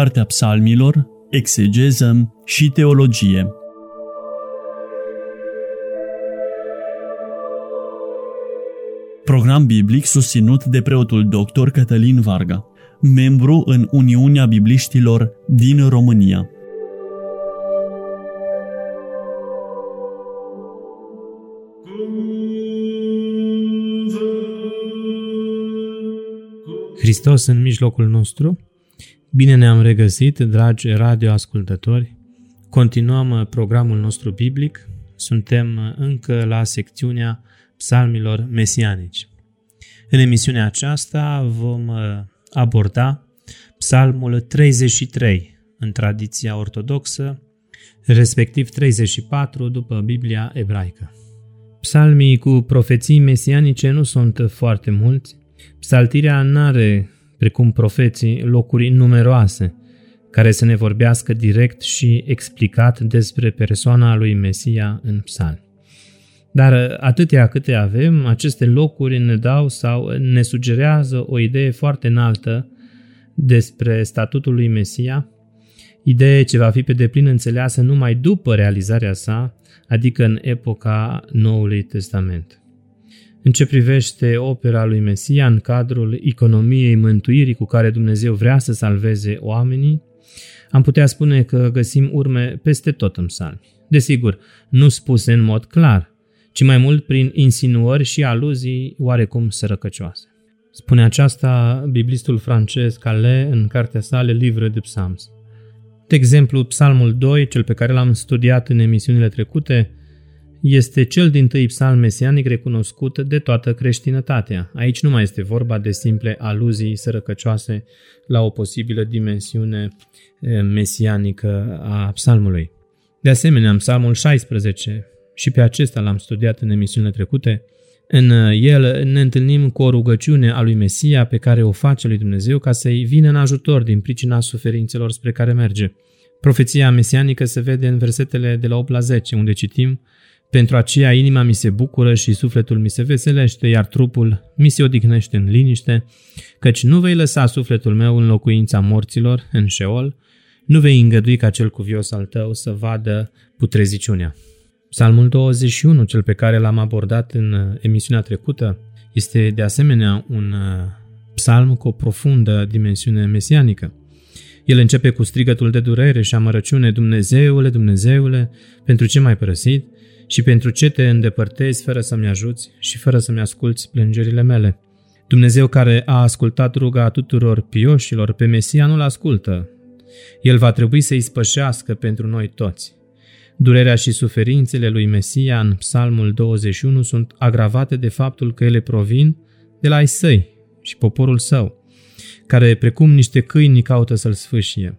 Cartea Psalmilor, Exegeză și Teologie Program biblic susținut de preotul dr. Cătălin Varga, membru în Uniunea Bibliștilor din România. Hristos în mijlocul nostru. Bine ne-am regăsit, dragi radioascultători. Continuăm programul nostru biblic. Suntem încă la secțiunea psalmilor mesianici. În emisiunea aceasta vom aborda psalmul 33 în tradiția ortodoxă, respectiv 34 după Biblia ebraică. Psalmii cu profeții mesianice nu sunt foarte mulți, Psaltirea nu are, precum profeții, locuri numeroase care să ne vorbească direct și explicat despre persoana lui Mesia în psalmi. Dar atâtea câte avem, aceste locuri ne dau sau ne sugerează o idee foarte înaltă despre statutul lui Mesia, idee ce va fi pe deplin înțeleasă numai după realizarea sa, adică în epoca Noului Testament. În ce privește opera lui Mesia în cadrul economiei mântuirii cu care Dumnezeu vrea să salveze oamenii, am putea spune că găsim urme peste tot în psalmi. Desigur, nu spuse în mod clar, ci mai mult prin insinuări și aluzii oarecum sărăcăcioase. Spune aceasta biblistul francez Calais în cartea sale Livre de Psalms. De exemplu, Psalmul 2, cel pe care l-am studiat în emisiunile trecute, este cel din tâi psalm mesianic recunoscut de toată creștinătatea. Aici nu mai este vorba de simple aluzii sărăcăcioase la o posibilă dimensiune eh, mesianică a psalmului. De asemenea, în psalmul 16, și pe acesta l-am studiat în emisiunile trecute, în el ne întâlnim cu o rugăciune a lui Mesia pe care o face lui Dumnezeu ca să-i vină în ajutor din pricina suferințelor spre care merge. Profeția mesianică se vede în versetele de la 8 la 10, unde citim pentru aceea inima mi se bucură și sufletul mi se veselește, iar trupul mi se odihnește în liniște, căci nu vei lăsa sufletul meu în locuința morților, în șeol, nu vei îngădui ca cel cuvios al tău să vadă putreziciunea. Psalmul 21, cel pe care l-am abordat în uh, emisiunea trecută, este de asemenea un uh, psalm cu o profundă dimensiune mesianică. El începe cu strigătul de durere și amărăciune, Dumnezeule, Dumnezeule, pentru ce m-ai părăsit? Și pentru ce te îndepărtezi fără să-mi ajuți și fără să-mi asculți plângerile mele. Dumnezeu care a ascultat ruga tuturor pioșilor, pe Mesia nu-l ascultă. El va trebui să-i spășească pentru noi toți. Durerea și suferințele lui Mesia în Psalmul 21 sunt agravate de faptul că ele provin de la ai săi și poporul său, care, precum niște câini, caută să-l sfâșie.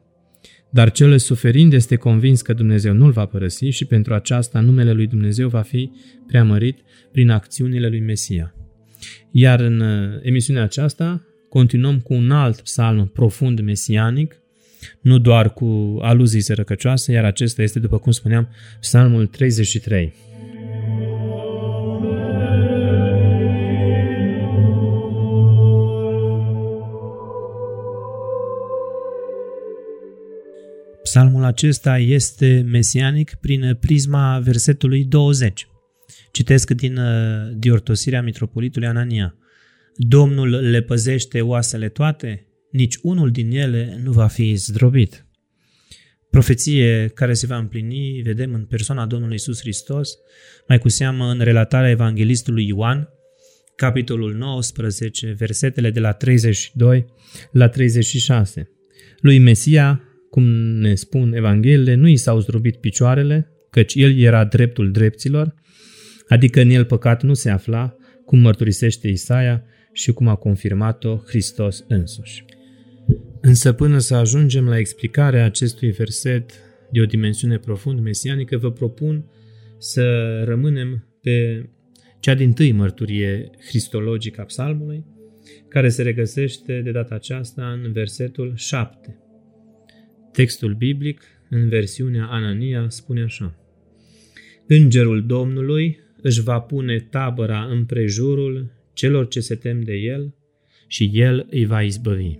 Dar cel suferind este convins că Dumnezeu nu-l va părăsi și pentru aceasta numele lui Dumnezeu va fi preamărit prin acțiunile lui Mesia. Iar în uh, emisiunea aceasta continuăm cu un alt psalm profund mesianic, nu doar cu aluzii sărăcăcioase, iar acesta este, după cum spuneam, psalmul 33. Psalmul acesta este mesianic prin prisma versetului 20. Citesc din uh, diortosirea mitropolitului Anania. Domnul le păzește oasele toate, nici unul din ele nu va fi zdrobit. Profeție care se va împlini, vedem în persoana Domnului Isus Hristos, mai cu seamă în relatarea evanghelistului Ioan, capitolul 19, versetele de la 32 la 36. Lui Mesia cum ne spun Evangheliile, nu i s-au zdrobit picioarele, căci el era dreptul dreptilor, adică în el păcat nu se afla, cum mărturisește Isaia și cum a confirmat-o Hristos însuși. Însă până să ajungem la explicarea acestui verset de o dimensiune profund mesianică, vă propun să rămânem pe cea din tâi mărturie cristologică a psalmului, care se regăsește de data aceasta în versetul 7. Textul biblic, în versiunea Anania, spune așa. Îngerul Domnului își va pune tabăra împrejurul celor ce se tem de el și el îi va izbăvi.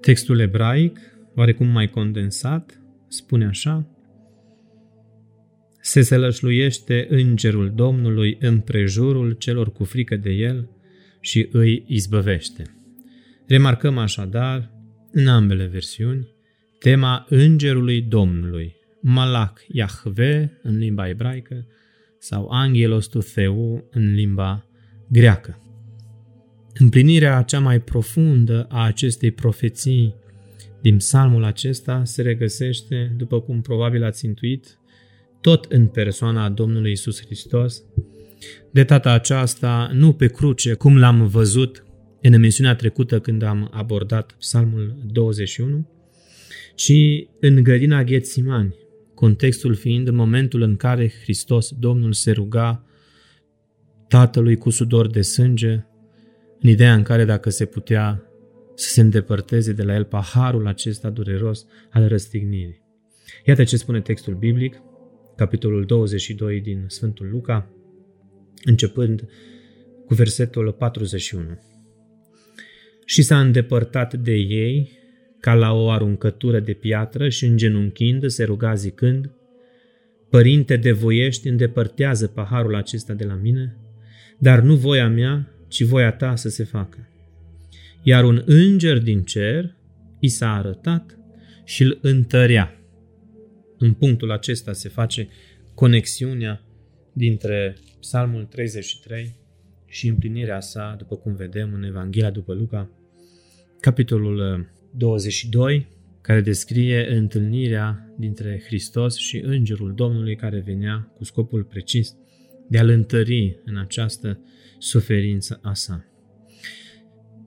Textul ebraic, oarecum mai condensat, spune așa, se sălășluiește îngerul Domnului împrejurul celor cu frică de el și îi izbăvește. Remarcăm așadar, în ambele versiuni, tema îngerului Domnului, Malak Yahve în limba ebraică sau Angelos tu Theu în limba greacă. Împlinirea cea mai profundă a acestei profeții din psalmul acesta se regăsește, după cum probabil ați intuit, tot în persoana Domnului Isus Hristos. De data aceasta, nu pe cruce, cum l-am văzut în emisiunea trecută când am abordat psalmul 21, ci în grădina Ghețimani, contextul fiind în momentul în care Hristos, Domnul, se ruga Tatălui cu sudor de sânge, în ideea în care dacă se putea să se îndepărteze de la el paharul acesta dureros al răstignirii. Iată ce spune textul biblic, capitolul 22 din Sfântul Luca, începând cu versetul 41. Și s-a îndepărtat de ei ca la o aruncătură de piatră și îngenunchind se ruga zicând, Părinte de voiești, îndepărtează paharul acesta de la mine, dar nu voia mea, ci voia ta să se facă. Iar un înger din cer i s-a arătat și îl întărea. În punctul acesta se face conexiunea dintre Psalmul 33 și împlinirea sa, după cum vedem în Evanghelia după Luca, capitolul 22, care descrie întâlnirea dintre Hristos și Îngerul Domnului care venea cu scopul precis de a-l întări în această suferință a sa.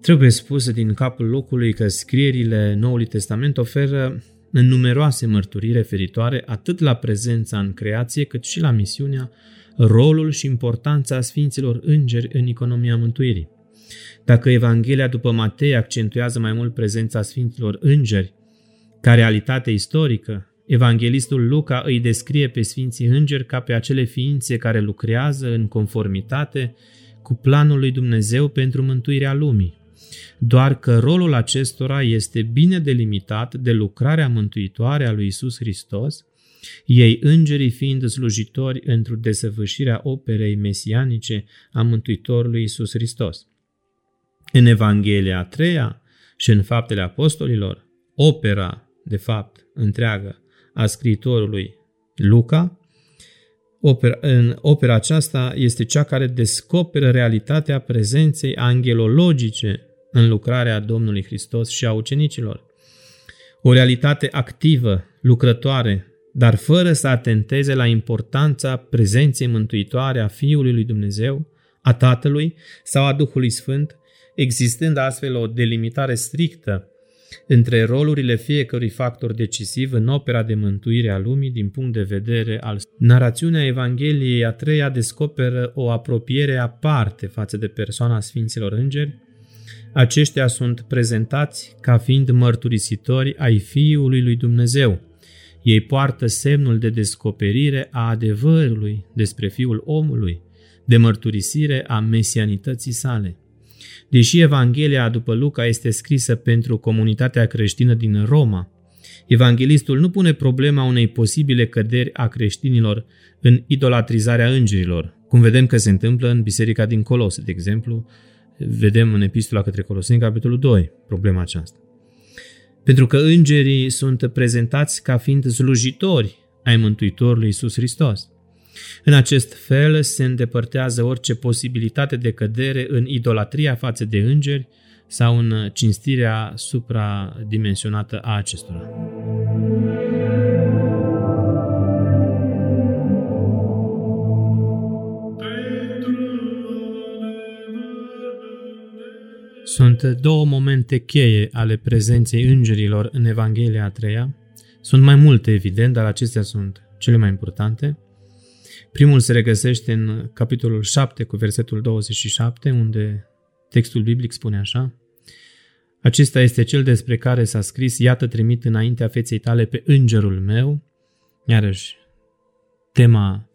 Trebuie spus din capul locului că scrierile Noului Testament oferă în numeroase mărturii referitoare atât la prezența în creație, cât și la misiunea, rolul și importanța Sfinților Îngeri în economia mântuirii. Dacă Evanghelia după Matei accentuează mai mult prezența Sfinților Îngeri, ca realitate istorică, Evanghelistul Luca îi descrie pe Sfinții Îngeri ca pe acele ființe care lucrează în conformitate cu planul lui Dumnezeu pentru mântuirea lumii doar că rolul acestora este bine delimitat de lucrarea mântuitoare a lui Isus Hristos, ei îngerii fiind slujitori într-o desăvârșirea operei mesianice a Mântuitorului Isus Hristos. În Evanghelia a treia și în Faptele Apostolilor, opera, de fapt, întreagă a scriitorului Luca, opera, în opera aceasta este cea care descoperă realitatea prezenței angelologice în lucrarea Domnului Hristos și a ucenicilor. O realitate activă, lucrătoare, dar fără să atenteze la importanța prezenței mântuitoare a Fiului lui Dumnezeu, a Tatălui sau a Duhului Sfânt, existând astfel o delimitare strictă între rolurile fiecărui factor decisiv în opera de mântuire a lumii din punct de vedere al narațiunea Evangheliei a treia descoperă o apropiere aparte față de persoana Sfinților Îngeri, aceștia sunt prezentați ca fiind mărturisitori ai Fiului lui Dumnezeu. Ei poartă semnul de descoperire a adevărului despre Fiul omului, de mărturisire a mesianității sale. Deși Evanghelia după Luca este scrisă pentru comunitatea creștină din Roma, Evanghelistul nu pune problema unei posibile căderi a creștinilor în idolatrizarea îngerilor, cum vedem că se întâmplă în biserica din Colos, de exemplu, vedem în epistola către Coloseni, capitolul 2, problema aceasta. Pentru că îngerii sunt prezentați ca fiind slujitori ai Mântuitorului Iisus Hristos. În acest fel se îndepărtează orice posibilitate de cădere în idolatria față de îngeri sau în cinstirea supradimensionată a acestora. Sunt două momente cheie ale prezenței îngerilor în Evanghelia a treia. Sunt mai multe, evident, dar acestea sunt cele mai importante. Primul se regăsește în capitolul 7 cu versetul 27, unde textul biblic spune așa. Acesta este cel despre care s-a scris, iată trimit înaintea feței tale pe îngerul meu, iarăși tema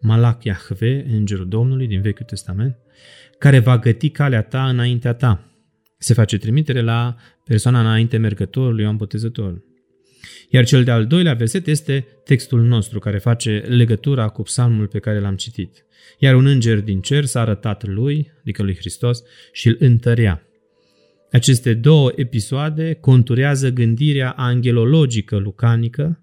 Malach Yahve, îngerul Domnului din Vechiul Testament, care va găti calea ta înaintea ta. Se face trimitere la persoana înainte mergătorului Ioan Botezătorul. Iar cel de-al doilea verset este textul nostru care face legătura cu psalmul pe care l-am citit. Iar un înger din cer s-a arătat lui, adică lui Hristos, și îl întărea. Aceste două episoade conturează gândirea angelologică lucanică,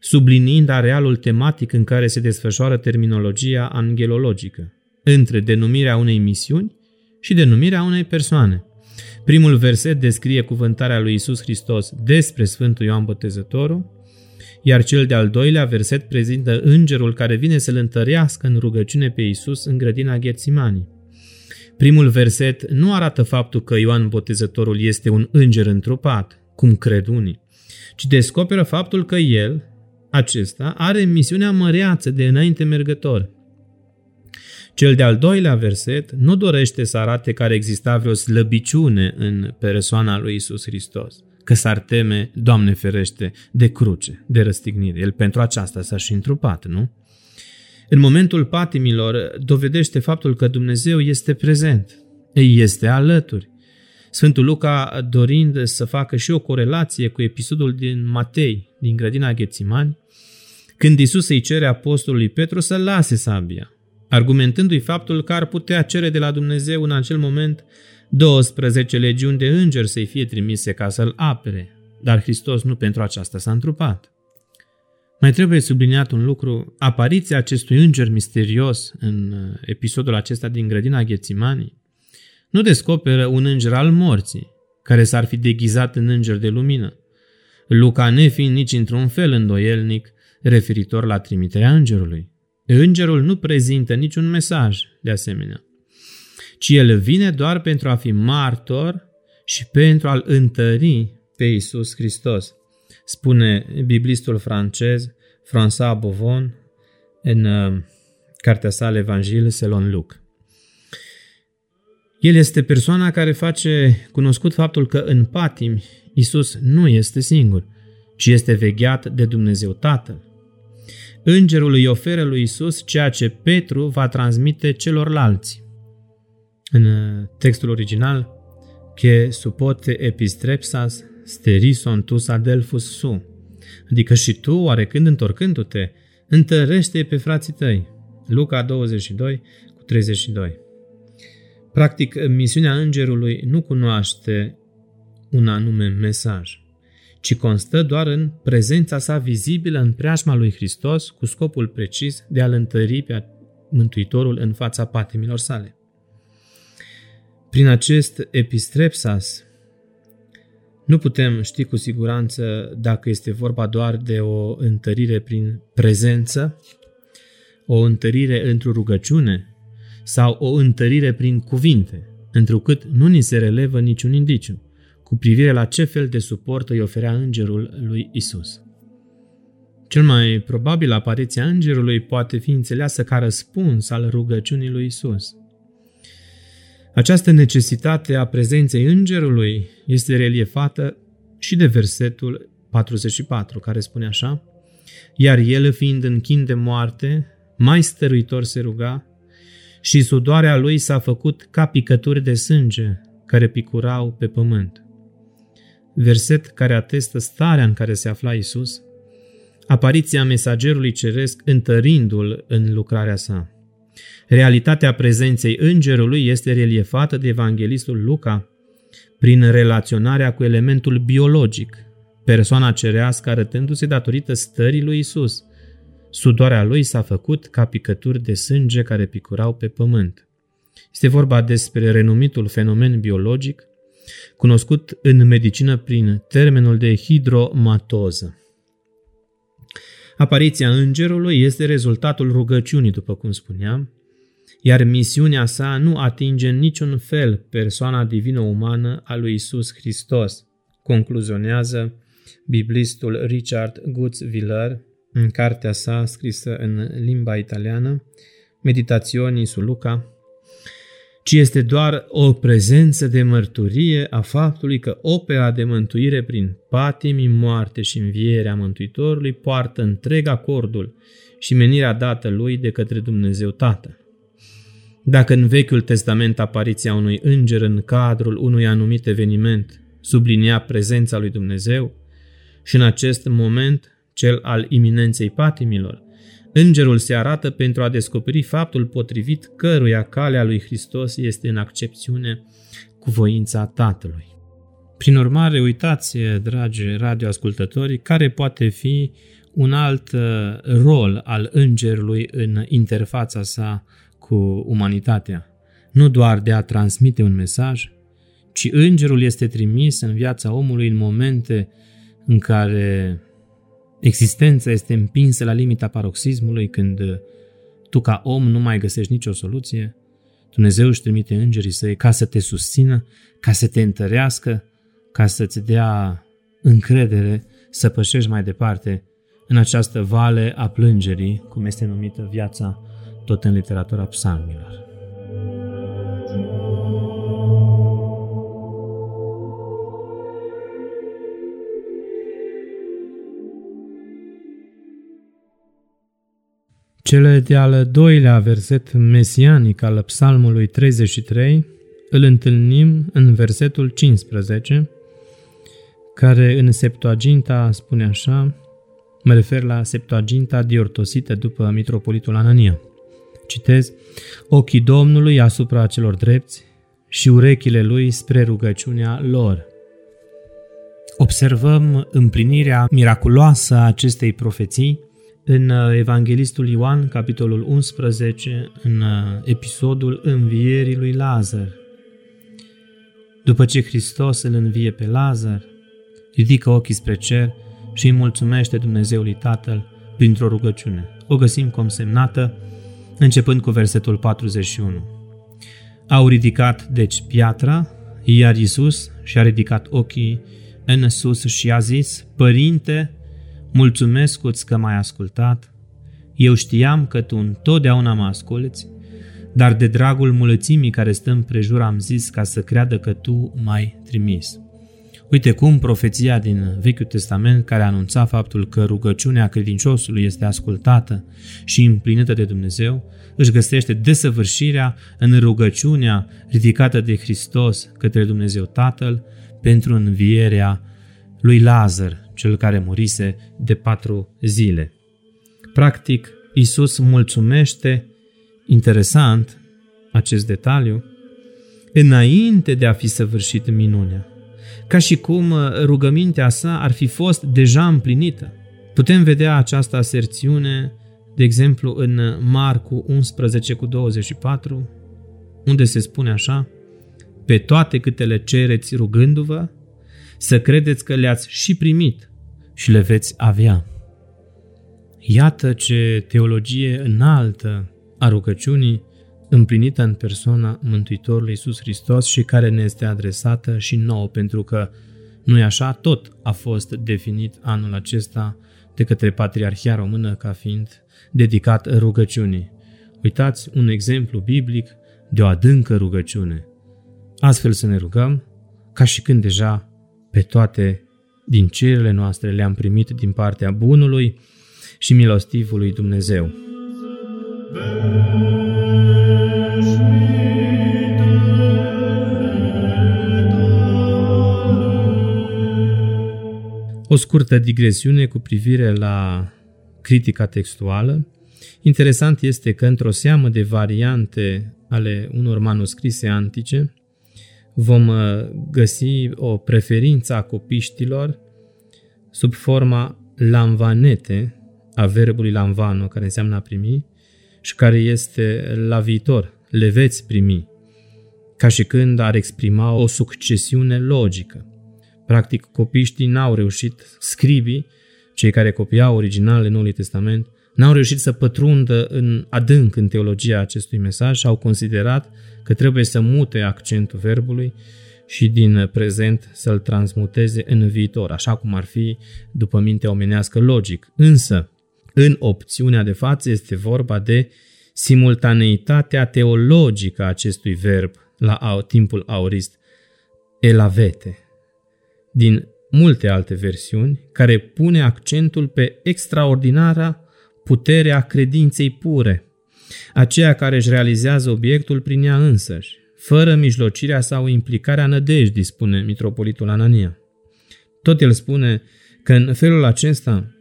subliniind arealul tematic în care se desfășoară terminologia angelologică, între denumirea unei misiuni și denumirea unei persoane. Primul verset descrie cuvântarea lui Isus Hristos despre Sfântul Ioan Botezătorul, iar cel de-al doilea verset prezintă îngerul care vine să-l întărească în rugăciune pe Isus în grădina Ghețimanii. Primul verset nu arată faptul că Ioan Botezătorul este un înger întrupat, cum cred unii, ci descoperă faptul că el, acesta, are misiunea măreață de înainte mergător. Cel de-al doilea verset nu dorește să arate că ar exista vreo slăbiciune în persoana lui Isus Hristos, că s-ar teme, Doamne ferește, de cruce, de răstignire. El pentru aceasta s-a și întrupat, nu? În momentul patimilor dovedește faptul că Dumnezeu este prezent, ei este alături. Sfântul Luca, dorind să facă și o corelație cu episodul din Matei, din grădina Ghețimani, când Isus îi cere apostolului Petru să lase sabia, argumentându-i faptul că ar putea cere de la Dumnezeu în acel moment 12 legiuni de îngeri să-i fie trimise ca să-l apere, dar Hristos nu pentru aceasta s-a întrupat. Mai trebuie subliniat un lucru, apariția acestui înger misterios în uh, episodul acesta din grădina Ghețimanii nu descoperă un înger al morții, care s-ar fi deghizat în înger de lumină, Luca nefiind nici într-un fel îndoielnic referitor la trimiterea îngerului. Îngerul nu prezintă niciun mesaj, de asemenea, ci el vine doar pentru a fi martor și pentru a-l întări pe Isus Hristos, spune biblistul francez François Bovon în uh, cartea sa Evangil Selon Luc. El este persoana care face cunoscut faptul că în patimi Isus nu este singur, ci este vegheat de Dumnezeu Tatăl. Îngerul îi oferă lui Isus ceea ce Petru va transmite celorlalți. În uh, textul original, che supote epistrepsas sterison tus adelfus su, adică și tu, oarecând întorcându-te, întărește pe frații tăi. Luca 22 cu 32. Practic, misiunea îngerului nu cunoaște un anume mesaj ci constă doar în prezența sa vizibilă în preajma lui Hristos cu scopul precis de a-L întări pe Mântuitorul în fața patimilor sale. Prin acest epistrepsas nu putem ști cu siguranță dacă este vorba doar de o întărire prin prezență, o întărire într-o rugăciune sau o întărire prin cuvinte, întrucât nu ni se relevă niciun indiciu cu privire la ce fel de suport îi oferea îngerul lui Isus. Cel mai probabil apariția îngerului poate fi înțeleasă ca răspuns al rugăciunii lui Isus. Această necesitate a prezenței îngerului este reliefată și de versetul 44, care spune așa, Iar el, fiind în chin de moarte, mai stăruitor se ruga, și sudoarea lui s-a făcut ca picături de sânge care picurau pe pământ verset care atestă starea în care se afla Isus, apariția mesagerului ceresc întărindu-l în lucrarea sa. Realitatea prezenței îngerului este reliefată de evanghelistul Luca prin relaționarea cu elementul biologic, persoana cerească arătându-se datorită stării lui Isus. Sudoarea lui s-a făcut ca picături de sânge care picurau pe pământ. Este vorba despre renumitul fenomen biologic cunoscut în medicină prin termenul de hidromatoză. Apariția îngerului este rezultatul rugăciunii, după cum spuneam, iar misiunea sa nu atinge în niciun fel persoana divină-umană a lui Isus Hristos, concluzionează biblistul Richard Gutzwiller în cartea sa scrisă în limba italiană, Meditaționii su Luca, ci este doar o prezență de mărturie a faptului că opera de mântuire prin patimi, moarte și învierea Mântuitorului poartă întreg acordul și menirea dată lui de către Dumnezeu Tatăl. Dacă în Vechiul Testament apariția unui înger în cadrul unui anumit eveniment sublinia prezența lui Dumnezeu și în acest moment cel al iminenței patimilor, îngerul se arată pentru a descoperi faptul potrivit căruia calea lui Hristos este în accepțiune cu voința Tatălui. Prin urmare, uitați, dragi radioascultători, care poate fi un alt uh, rol al îngerului în interfața sa cu umanitatea. Nu doar de a transmite un mesaj, ci îngerul este trimis în viața omului în momente în care existența este împinsă la limita paroxismului, când tu ca om nu mai găsești nicio soluție, Dumnezeu își trimite îngerii săi ca să te susțină, ca să te întărească, ca să-ți dea încredere să pășești mai departe în această vale a plângerii, cum este numită viața tot în literatura psalmilor. Cele de-al doilea verset mesianic al psalmului 33 îl întâlnim în versetul 15, care în Septuaginta spune așa, mă refer la Septuaginta diortosită după mitropolitul Anania. Citez, ochii Domnului asupra celor drepți și urechile lui spre rugăciunea lor. Observăm împlinirea miraculoasă a acestei profeții în uh, Evanghelistul Ioan, capitolul 11, în uh, episodul învierii lui Lazar. După ce Hristos îl învie pe Lazar, ridică ochii spre cer și îi mulțumește Dumnezeului Tatăl printr-o rugăciune. O găsim consemnată începând cu versetul 41. Au ridicat deci piatra, iar Iisus și-a ridicat ochii în sus și a zis, Părinte, mulțumesc că m-ai ascultat. Eu știam că tu întotdeauna mă asculți, dar de dragul mulățimii care stă împrejur am zis ca să creadă că tu m-ai trimis. Uite cum profeția din Vechiul Testament care anunța faptul că rugăciunea credinciosului este ascultată și împlinită de Dumnezeu, își găsește desăvârșirea în rugăciunea ridicată de Hristos către Dumnezeu Tatăl pentru învierea lui Lazar, cel care murise de patru zile. Practic, Isus mulțumește, interesant acest detaliu, înainte de a fi săvârșit minunea ca și cum uh, rugămintea sa ar fi fost deja împlinită. Putem vedea această aserțiune, de exemplu, în Marcu 11 cu 24, unde se spune așa, pe toate câte le cereți rugându-vă, să credeți că le-ați și primit și le veți avea. Iată ce teologie înaltă a rugăciunii împlinită în persoana Mântuitorului Iisus Hristos și care ne este adresată și nouă, pentru că nu e așa, tot a fost definit anul acesta de către Patriarhia Română ca fiind dedicat rugăciunii. Uitați un exemplu biblic de o adâncă rugăciune. Astfel să ne rugăm, ca și când deja pe toate din cererile noastre le-am primit din partea bunului și milostivului Dumnezeu. Amen. O scurtă digresiune cu privire la critica textuală. Interesant este că într-o seamă de variante ale unor manuscrise antice vom uh, găsi o preferință a copiștilor sub forma lamvanete a verbului lamvano, care înseamnă a primi, și care este la viitor, le veți primi, ca și când ar exprima o succesiune logică. Practic, copiștii n-au reușit, scribii, cei care copiau originalele Noului Testament, n-au reușit să pătrundă în adânc în teologia acestui mesaj și au considerat că trebuie să mute accentul verbului și din prezent să-l transmuteze în viitor, așa cum ar fi după mintea omenească logic. Însă, în opțiunea de față este vorba de simultaneitatea teologică a acestui verb la timpul aurist, elavete, din multe alte versiuni, care pune accentul pe extraordinara putere a credinței pure, aceea care își realizează obiectul prin ea însăși, fără mijlocirea sau implicarea nădejdii, spune mitropolitul Anania. Tot el spune că în felul acesta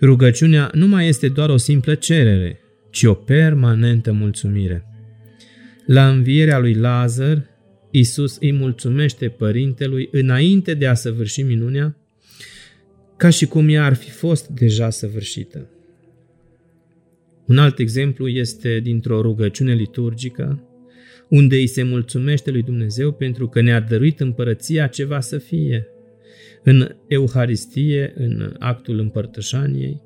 rugăciunea nu mai este doar o simplă cerere, ci o permanentă mulțumire. La învierea lui Lazar, Isus îi mulțumește părintelui înainte de a săvârși minunea, ca și cum ea ar fi fost deja săvârșită. Un alt exemplu este dintr-o rugăciune liturgică, unde îi se mulțumește lui Dumnezeu pentru că ne-a dăruit împărăția ceva să fie. În Euharistie, în actul împărtășaniei,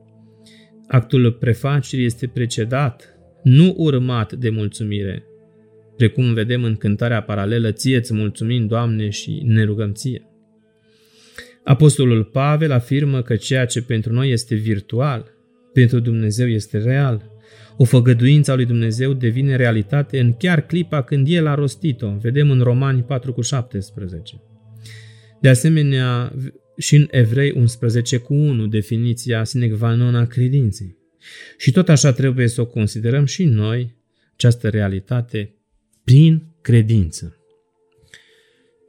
actul prefacerii este precedat, nu urmat de mulțumire, precum vedem în cântarea paralelă, ție-ți mulțumim, Doamne, și ne rugăm ție. Apostolul Pavel afirmă că ceea ce pentru noi este virtual, pentru Dumnezeu este real. O făgăduință a lui Dumnezeu devine realitate în chiar clipa când El a rostit-o. Vedem în Romani 4 cu 17. De asemenea, și în Evrei 11 cu 1, definiția sine qua non a credinței. Și tot așa trebuie să o considerăm și noi, această realitate, prin credință.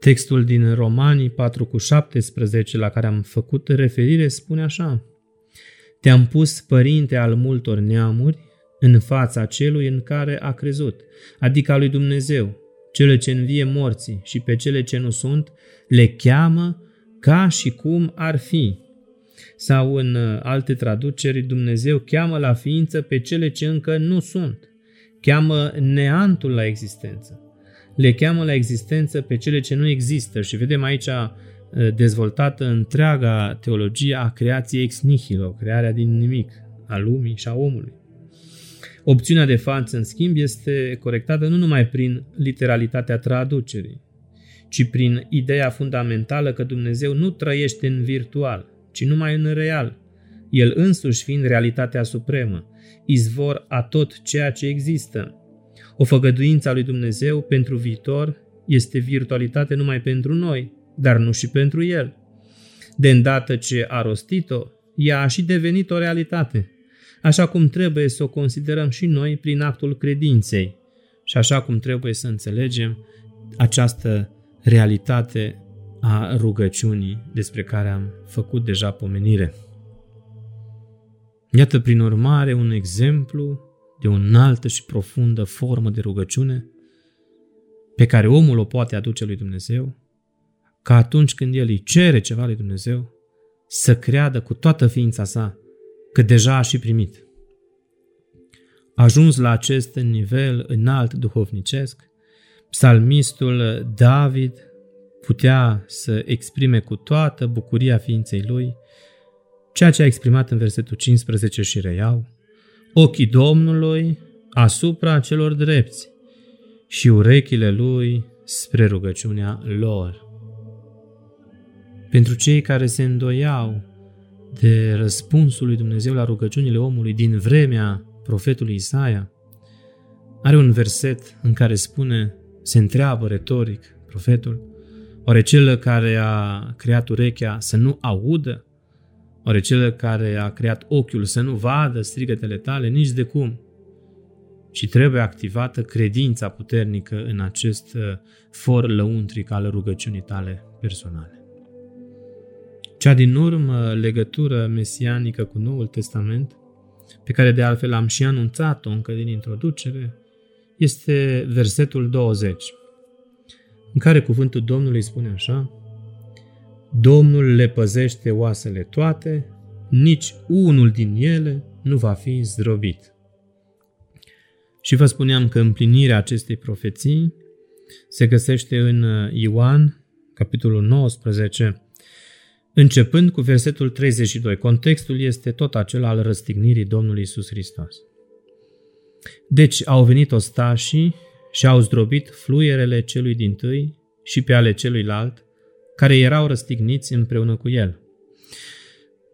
Textul din Romanii 4 cu 17 la care am făcut referire spune așa Te-am pus părinte al multor neamuri în fața celui în care a crezut, adică a lui Dumnezeu, cele ce învie morții și pe cele ce nu sunt, le cheamă ca și cum ar fi. Sau în alte traduceri, Dumnezeu cheamă la ființă pe cele ce încă nu sunt. Cheamă neantul la existență le cheamă la existență pe cele ce nu există și vedem aici uh, dezvoltată întreaga teologie a creației ex nihilo, crearea din nimic, a lumii și a omului. Opțiunea de față, în schimb, este corectată nu numai prin literalitatea traducerii, ci prin ideea fundamentală că Dumnezeu nu trăiește în virtual, ci numai în real, El însuși fiind realitatea supremă, izvor a tot ceea ce există, o făgăduință a lui Dumnezeu pentru viitor este virtualitate numai pentru noi, dar nu și pentru El. De îndată ce a rostit-o, ea a și devenit o realitate, așa cum trebuie să o considerăm și noi prin actul credinței și așa cum trebuie să înțelegem această realitate a rugăciunii despre care am făcut deja pomenire. Iată, prin urmare, un exemplu de o înaltă și profundă formă de rugăciune pe care omul o poate aduce lui Dumnezeu, ca atunci când el îi cere ceva lui Dumnezeu, să creadă cu toată ființa sa că deja a și primit. Ajuns la acest nivel înalt duhovnicesc, psalmistul David putea să exprime cu toată bucuria ființei lui ceea ce a exprimat în versetul 15 și reiau, ochii Domnului asupra celor drepți și urechile lui spre rugăciunea lor. Pentru cei care se îndoiau de răspunsul lui Dumnezeu la rugăciunile omului din vremea profetului Isaia, are un verset în care spune, se întreabă retoric profetul, oare cel care a creat urechea să nu audă? Oare cel care a creat ochiul să nu vadă strigătele tale? Nici de cum. Și trebuie activată credința puternică în acest uh, for lăuntric al rugăciunii tale personale. Cea din urmă legătură mesianică cu Noul Testament, pe care de altfel am și anunțat-o încă din introducere, este versetul 20, în care cuvântul Domnului spune așa, Domnul le păzește oasele toate, nici unul din ele nu va fi zdrobit. Și vă spuneam că împlinirea acestei profeții se găsește în Ioan, capitolul 19, începând cu versetul 32. Contextul este tot acela al răstignirii Domnului Isus Hristos. Deci au venit ostașii și au zdrobit fluierele celui din tâi și pe ale celuilalt, care erau răstigniți împreună cu el.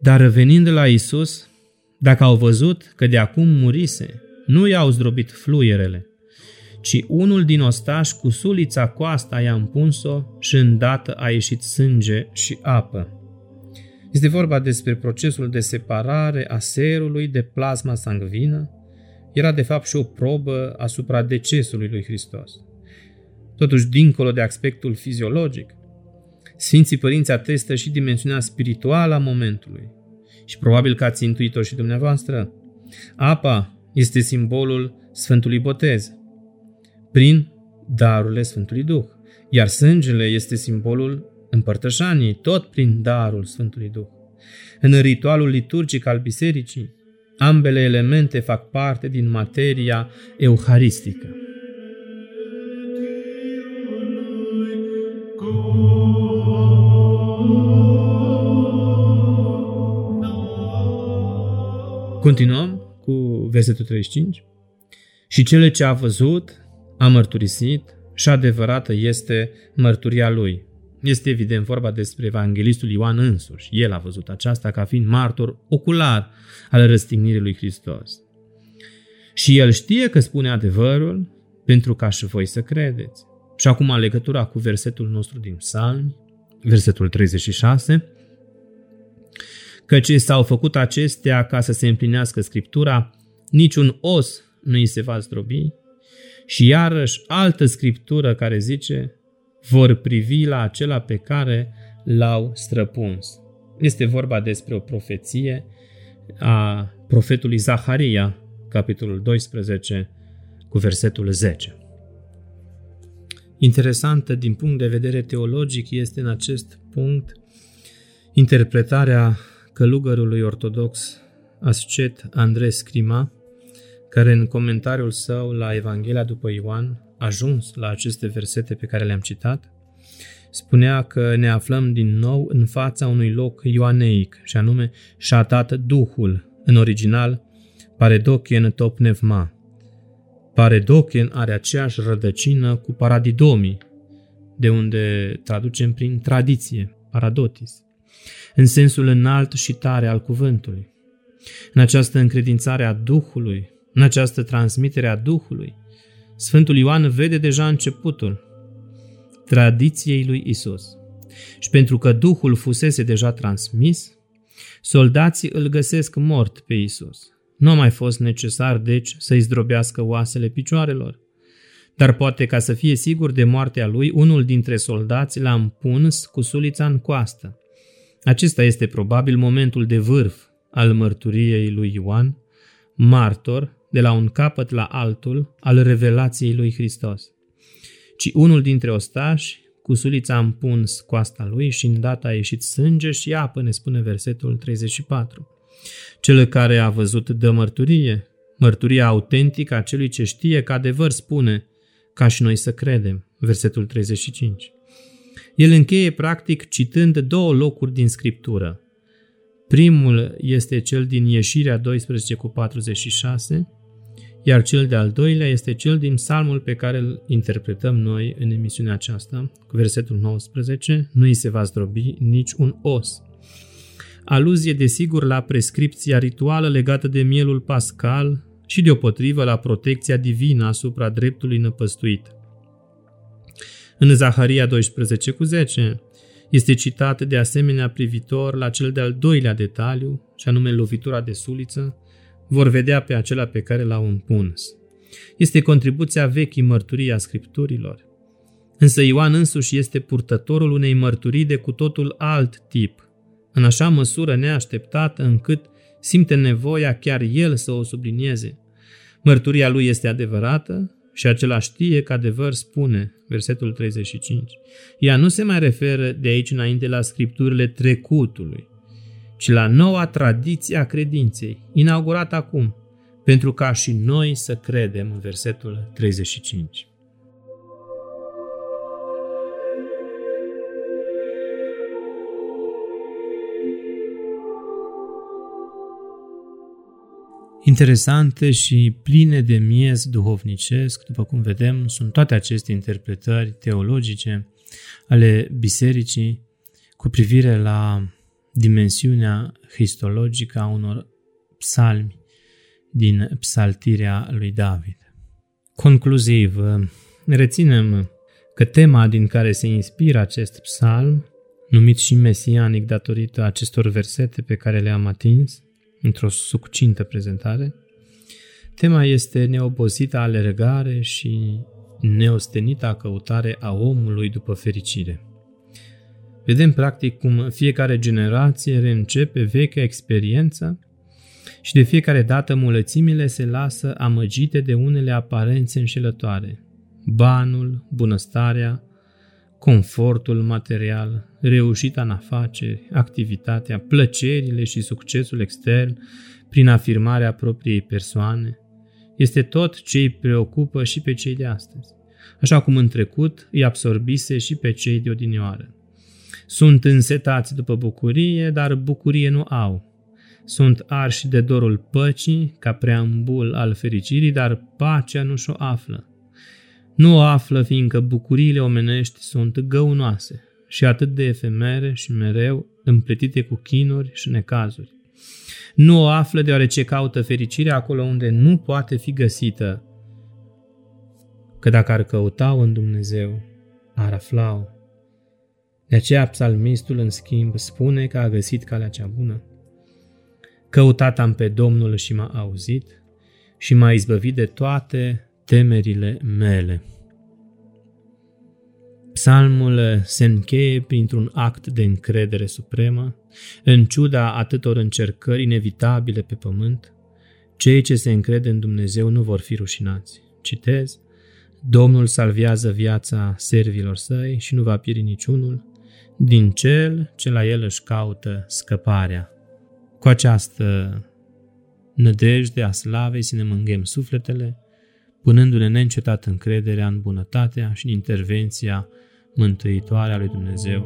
Dar venind la Isus, dacă au văzut că de acum murise, nu i-au zdrobit fluierele, ci unul din ostași cu sulița coasta i-a împuns-o și îndată a ieșit sânge și apă. Este vorba despre procesul de separare a serului de plasma sangvină, era de fapt și o probă asupra decesului lui Hristos. Totuși, dincolo de aspectul fiziologic, Sfinții Părinți atestă și dimensiunea spirituală a momentului. Și probabil că ați intuit-o și dumneavoastră. Apa este simbolul Sfântului Botez, prin darurile Sfântului Duh, iar sângele este simbolul împărtășaniei, tot prin darul Sfântului Duh. În ritualul liturgic al bisericii, ambele elemente fac parte din materia euharistică. Continuăm cu versetul 35. Și cele ce a văzut, a mărturisit și adevărată este mărturia lui. Este evident vorba despre evanghelistul Ioan însuși. El a văzut aceasta ca fiind martor ocular al răstignirii lui Hristos. Și el știe că spune adevărul pentru ca și voi să credeți. Și acum legătura cu versetul nostru din Psalmi, versetul 36, căci s-au făcut acestea ca să se împlinească Scriptura, niciun os nu îi se va zdrobi, și iarăși altă Scriptură care zice, vor privi la acela pe care l-au străpuns. Este vorba despre o profeție a profetului Zaharia, capitolul 12, cu versetul 10. Interesantă din punct de vedere teologic este în acest punct interpretarea călugărului ortodox ascet Andres Scrima, care în comentariul său la Evanghelia după Ioan a ajuns la aceste versete pe care le-am citat, spunea că ne aflăm din nou în fața unui loc ioaneic, și anume și-a dat Duhul, în original Paredokien top nevma. Paredokien are aceeași rădăcină cu paradidomii, de unde traducem prin tradiție, paradotis în sensul înalt și tare al cuvântului. În această încredințare a Duhului, în această transmitere a Duhului, Sfântul Ioan vede deja începutul tradiției lui Isus. Și pentru că Duhul fusese deja transmis, soldații îl găsesc mort pe Isus. Nu a mai fost necesar, deci, să-i zdrobească oasele picioarelor. Dar poate ca să fie sigur de moartea lui, unul dintre soldați l-a împuns cu sulița în coastă. Acesta este probabil momentul de vârf al mărturiei lui Ioan, martor de la un capăt la altul al revelației lui Hristos. Ci unul dintre ostași, cu sulița a împuns coasta lui și îndată a ieșit sânge și apă, ne spune versetul 34. Cel care a văzut dă mărturie, mărturia autentică a celui ce știe că adevăr spune, ca și noi să credem, versetul 35. El încheie practic citând două locuri din Scriptură. Primul este cel din Ieșirea 12 cu 46, iar cel de-al doilea este cel din psalmul pe care îl interpretăm noi în emisiunea aceasta, cu versetul 19, nu îi se va zdrobi nici un os. Aluzie desigur la prescripția rituală legată de mielul pascal și deopotrivă la protecția divină asupra dreptului năpăstuit. În Zaharia 12 cu 10 este citat de asemenea privitor la cel de-al doilea detaliu, și anume lovitura de suliță, vor vedea pe acela pe care l-au împuns. Este contribuția vechii mărturii a scripturilor. Însă Ioan însuși este purtătorul unei mărturii de cu totul alt tip, în așa măsură neașteptată încât simte nevoia chiar el să o sublinieze. Mărturia lui este adevărată, și acela știe că adevăr spune, versetul 35. Ea nu se mai referă de aici înainte la scripturile trecutului, ci la noua tradiție a credinței, inaugurată acum, pentru ca și noi să credem în versetul 35. Interesante și pline de miez duhovnicesc, după cum vedem, sunt toate aceste interpretări teologice ale bisericii cu privire la dimensiunea histologică a unor psalmi din psaltirea lui David. Concluziv, reținem că tema din care se inspiră acest psalm, numit și mesianic datorită acestor versete pe care le-am atins, într-o succintă prezentare, Tema este neobosită alergare și neostenita căutare a omului după fericire. Vedem practic cum fiecare generație reîncepe vechea experiență și de fiecare dată mulățimile se lasă amăgite de unele aparențe înșelătoare. Banul, bunăstarea, confortul material, reușita în afaceri, activitatea, plăcerile și succesul extern prin afirmarea propriei persoane, este tot ce îi preocupă și pe cei de astăzi, așa cum în trecut îi absorbise și pe cei de odinioară. Sunt însetați după bucurie, dar bucurie nu au. Sunt arși de dorul păcii, ca preambul al fericirii, dar pacea nu și-o află. Nu o află fiindcă bucuriile omenești sunt găunoase și atât de efemere și mereu împletite cu chinuri și necazuri. Nu o află deoarece caută fericirea acolo unde nu poate fi găsită. Că dacă ar căuta-o în Dumnezeu, ar afla-o. De aceea psalmistul, în schimb, spune că a găsit calea cea bună. Căutat am pe Domnul și m-a auzit și m-a izbăvit de toate temerile mele. Psalmul se încheie printr-un act de încredere supremă, în ciuda atâtor încercări inevitabile pe pământ, cei ce se încrede în Dumnezeu nu vor fi rușinați. Citez, Domnul salvează viața servilor săi și nu va pieri niciunul, din cel ce la el își caută scăparea. Cu această nădejde a slavei să ne mânghem sufletele, punându-ne neîncetat încrederea în bunătatea și în intervenția mântuitoare a lui Dumnezeu.